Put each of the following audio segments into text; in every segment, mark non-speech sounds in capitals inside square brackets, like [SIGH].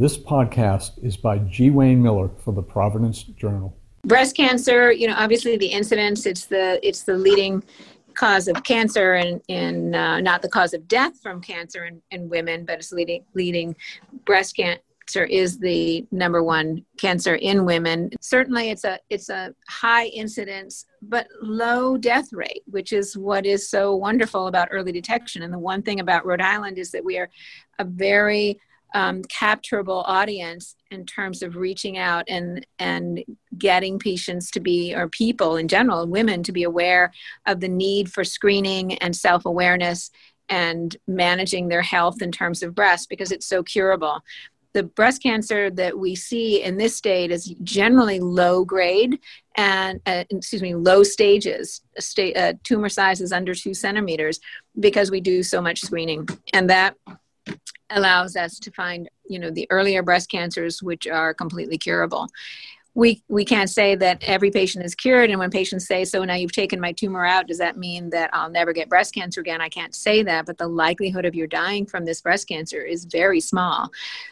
This podcast is by G. Wayne Miller for the Providence Journal. Breast cancer, you know, obviously the incidence, it's the it's the leading cause of cancer and, and uh, not the cause of death from cancer in, in women, but it's leading leading breast cancer is the number one cancer in women. Certainly, it's a it's a high incidence but low death rate, which is what is so wonderful about early detection. And the one thing about Rhode Island is that we are a very um, capturable audience in terms of reaching out and and getting patients to be or people in general women to be aware of the need for screening and self-awareness and managing their health in terms of breast because it's so curable. The breast cancer that we see in this state is generally low grade and uh, excuse me low stages state uh, tumor sizes under two centimeters because we do so much screening. And that allows us to find you know the earlier breast cancers which are completely curable. We we can't say that every patient is cured and when patients say so now you've taken my tumor out does that mean that i'll never get breast cancer again? I can't say that but the likelihood of your dying from this breast cancer is very small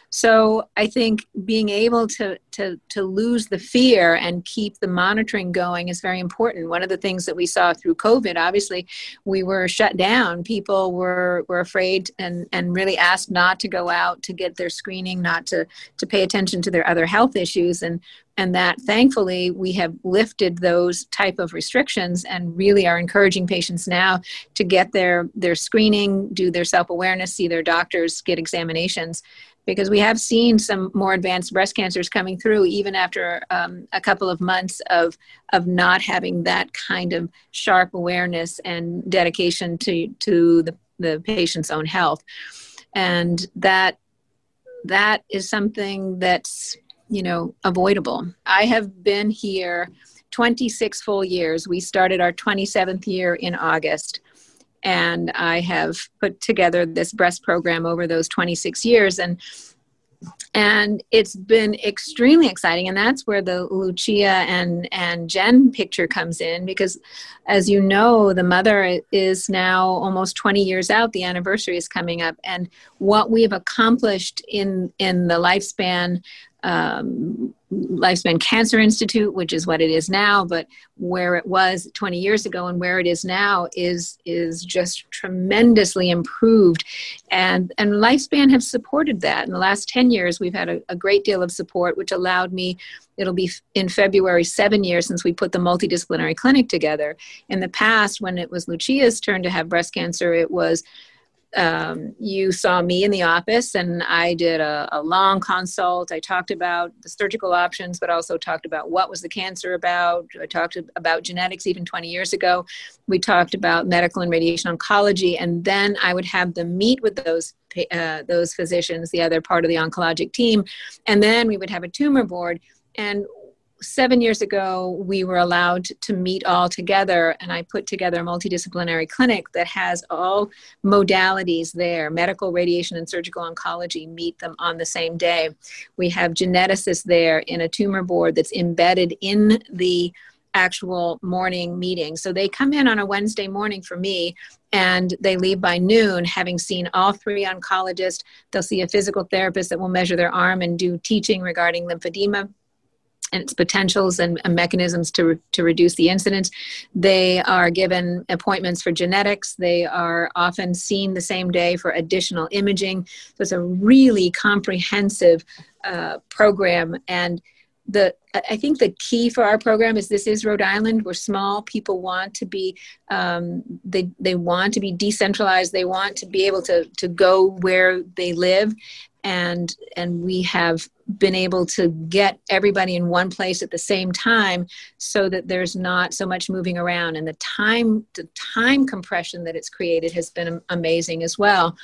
so I think being able to, to, to lose the fear and keep the monitoring going is very important. One of the things that we saw through COVID, obviously, we were shut down. People were, were afraid and, and really asked not to go out to get their screening, not to, to pay attention to their other health issues. And, and that thankfully we have lifted those type of restrictions and really are encouraging patients now to get their, their screening, do their self-awareness, see their doctors, get examinations because we have seen some more advanced breast cancers coming through even after um, a couple of months of of not having that kind of sharp awareness and dedication to to the, the patient's own health. And that that is something that's you know avoidable. I have been here 26 full years. We started our 27th year in august and I have put together this breast program over those 26 years and and it's been extremely exciting and that's where the lucia and and jen picture comes in because as you know the mother is now almost 20 years out the anniversary is coming up and what we've accomplished in in the lifespan um, Lifespan Cancer Institute, which is what it is now, but where it was 20 years ago and where it is now is is just tremendously improved, and and Lifespan have supported that. In the last 10 years, we've had a, a great deal of support, which allowed me. It'll be in February seven years since we put the multidisciplinary clinic together. In the past, when it was Lucia's turn to have breast cancer, it was um, you saw me in the office and I did a, a, long consult. I talked about the surgical options, but also talked about what was the cancer about. I talked about genetics even 20 years ago. We talked about medical and radiation oncology, and then I would have them meet with those uh, those physicians, the other part of the oncologic team, and then we would have a tumor board. And seven years ago, we were allowed to meet all together, and I put together a multidisciplinary clinic that has all modalities there medical, radiation, and surgical oncology meet them on the same day. We have geneticists there in a tumor board that's embedded in the actual morning meeting. So they come in on a Wednesday morning for me and they leave by noon having seen all three oncologists. They'll see a physical therapist that will measure their arm and do teaching regarding lymphedema and its potentials and, mechanisms to, re- to reduce the incidence. They are given appointments for genetics. They are often seen the same day for additional imaging. So it's a really comprehensive uh, program. And the I think the key for our program is this is Rhode Island. We're small. People want to be um, they they want to be decentralized. They want to be able to to go where they live, and and we have been able to get everybody in one place at the same time so that there's not so much moving around and the time the time compression that it's created has been amazing as well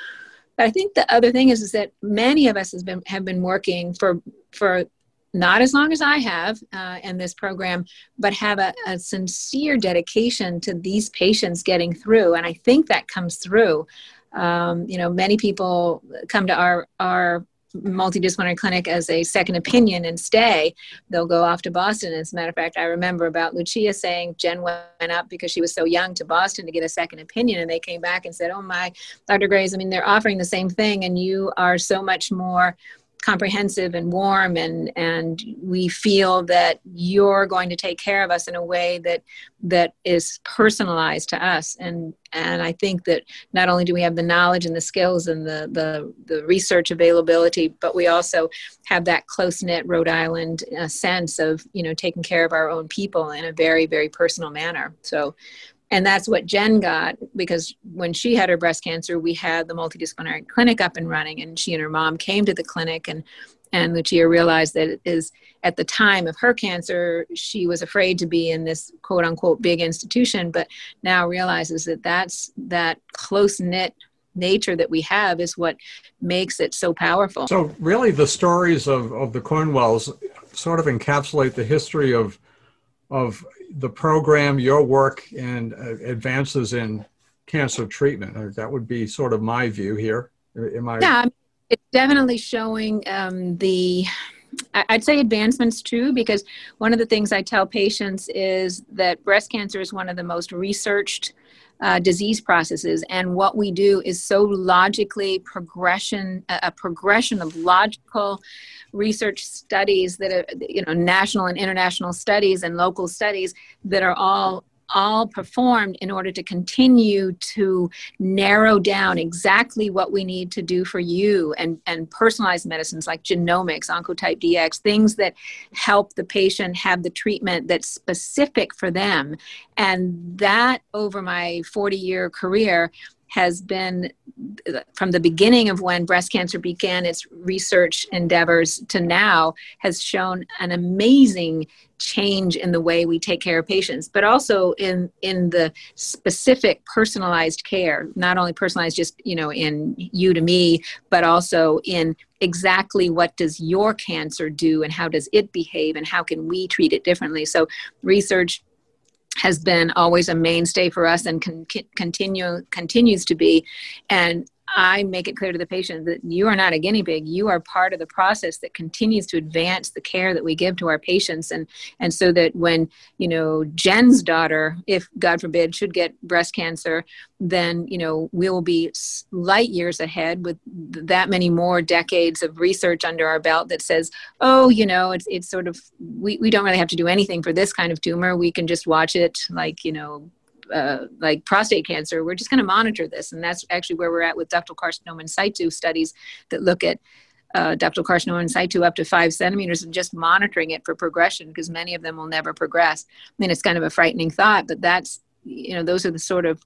but i think the other thing is, is that many of us has been have been working for for not as long as I have uh, in this program, but have a, a, sincere dedication to these patients getting through. And I think that comes through. Um, you know, many people come to our, our multidisciplinary clinic as a second opinion and stay. They'll go off to Boston. As a matter of fact, I remember about Lucia saying Jen went up because she was so young to Boston to get a second opinion. And they came back and said, Oh my, Dr. Graves, I mean, they're offering the same thing and you are so much more comprehensive and warm and and we feel that you're going to take care of us in a way that that is personalized to us. And and I think that not only do we have the knowledge and the skills and the the, the research availability but we also have that close knit Rhode Island uh, sense of you know taking care of our own people in a very very personal manner. So and that's what Jen got because when she had her breast cancer, we had the multidisciplinary clinic up and running, and she and her mom came to the clinic and and Lucia realized that it is at the time of her cancer, she was afraid to be in this quote unquote big institution, but now realizes that that's that close knit nature that we have is what makes it so powerful. So, really, the stories of, of the Cornwells sort of encapsulate the history of of the program, your work, and uh, advances in cancer treatment. That would be sort of my view here. Am I? Yeah, it's definitely showing um, the. I'd say advancements too, because one of the things I tell patients is that breast cancer is one of the most researched uh, disease processes, and what we do is so logically progression, a progression of logical research studies that are you know national and international studies and local studies that are all all performed in order to continue to narrow down exactly what we need to do for you and, and personalized medicines like genomics, Oncotype DX, things that help the patient have the treatment that's specific for them. And that over my 40 year career has been uh, from the beginning of when breast cancer began its research endeavors to now has shown an amazing change in the way we take care of patients but also in in the specific personalized care not only personalized just you know in you to me but also in exactly what does your cancer do and how does it behave and how can we treat it differently. So research has been always a mainstay for us and con- continue continues to be. And I make it clear to the patient that you are not a guinea pig. You are part of the process that continues to advance the care that we give to our patients, and and so that when you know Jen's daughter, if God forbid, should get breast cancer, then you know we will be light years ahead with that many more decades of research under our belt that says, oh, you know, it's it's sort of we we don't really have to do anything for this kind of tumor. We can just watch it like you know uh, like prostate cancer, we're just going to monitor this. And that's actually where we're at with ductal carcinoma in situ studies that look at uh, ductal carcinoma in situ up to five centimeters and just monitoring it for progression because many of them will never progress. I mean, it's kind of a frightening thought, but that's, you know, those are the sort of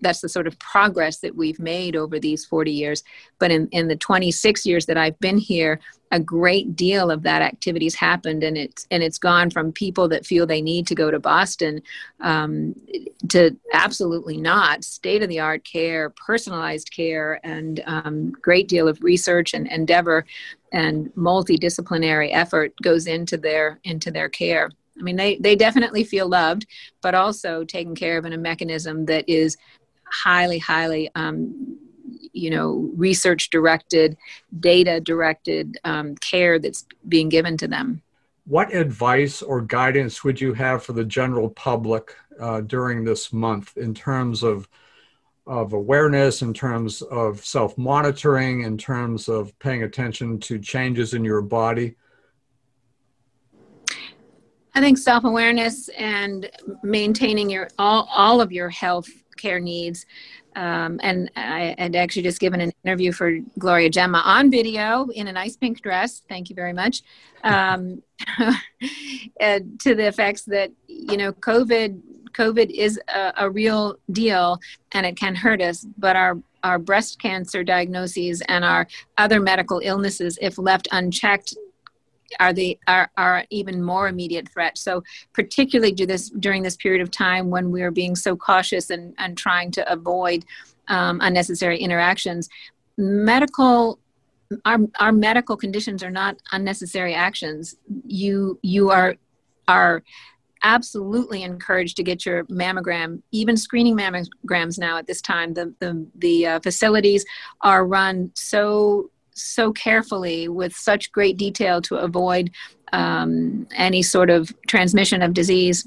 that's the sort of progress that we've made over these 40 years. But in, in the 26 years that I've been here, a great deal of that activity's happened, and it's and it's gone from people that feel they need to go to Boston um, to absolutely not state of the art care, personalized care, and um, great deal of research and endeavor and multidisciplinary effort goes into their into their care. I mean, they, they definitely feel loved, but also taken care of in a mechanism that is highly, highly, um, you know, research directed, data directed um, care that's being given to them. What advice or guidance would you have for the general public uh, during this month in terms of of awareness, in terms of self monitoring, in terms of paying attention to changes in your body? I think self awareness and maintaining your all all of your health care needs. Um, and I had actually just given an interview for Gloria Gemma on video in a nice pink dress. Thank you very much. Um, [LAUGHS] to the effects that you know, COVID COVID is a, a, real deal and it can hurt us, but our our breast cancer diagnoses and our other medical illnesses, if left unchecked, are the are, are even more immediate threat so particularly do this during this period of time when we're being so cautious and, and trying to avoid um, unnecessary interactions medical our our medical conditions are not unnecessary actions. You you are are absolutely encouraged to get your mammogram, even screening mammograms now at this time. The the the uh, facilities are run so so carefully with such great detail to avoid um, any sort of transmission of disease.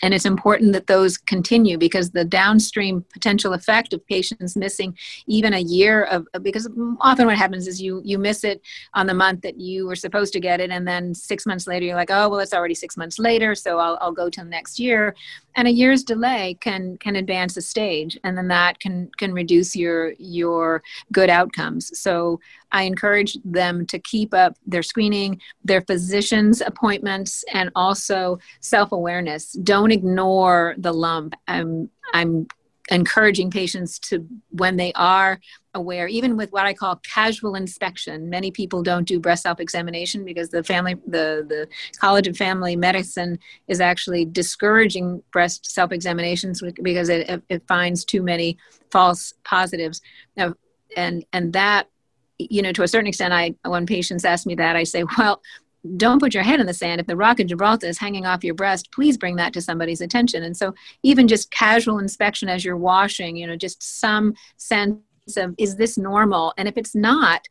And it's important that those continue because the downstream potential effect of patients missing even a year of because often what happens is you you miss it on the month that you were supposed to get it. And then six months later you're like oh well it's already six months later so i'll, I'll go till next year. And a year's delay can can advance a stage and then that can can reduce your your good outcomes. So i encourage them to keep up their screening their physicians appointments and also self-awareness. Don't ignore the lump. I'm i'm encouraging patients to when they are aware even with what i call casual inspection. Many people don't do breast self-examination because the family the the college of family medicine is actually discouraging breast self-examinations because it, it finds too many false positives. Now and and that you know to a certain extent i when patients ask me that i say well don't put your head in the sand. If the rock of Gibraltar is hanging off your breast, please bring that to somebody's attention. And so, even just casual inspection as you're washing, you know, just some sense of is this normal? And if it's not,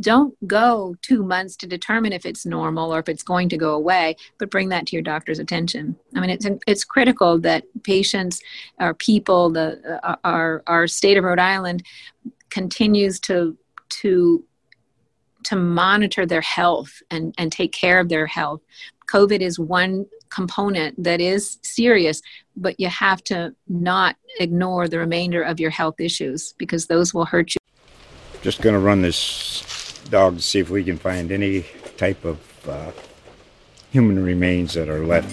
don't go two months to determine if it's normal or if it's going to go away, but bring that to your doctor's attention. I mean, it's it's critical that patients or people, the uh, our our state of Rhode Island continues to to to monitor their health and, and take care of their health. COVID is one component that is serious, but you have to not ignore the remainder of your health issues because those will hurt you. Just going to run this dog to see if we can find any type of uh, human remains that are left.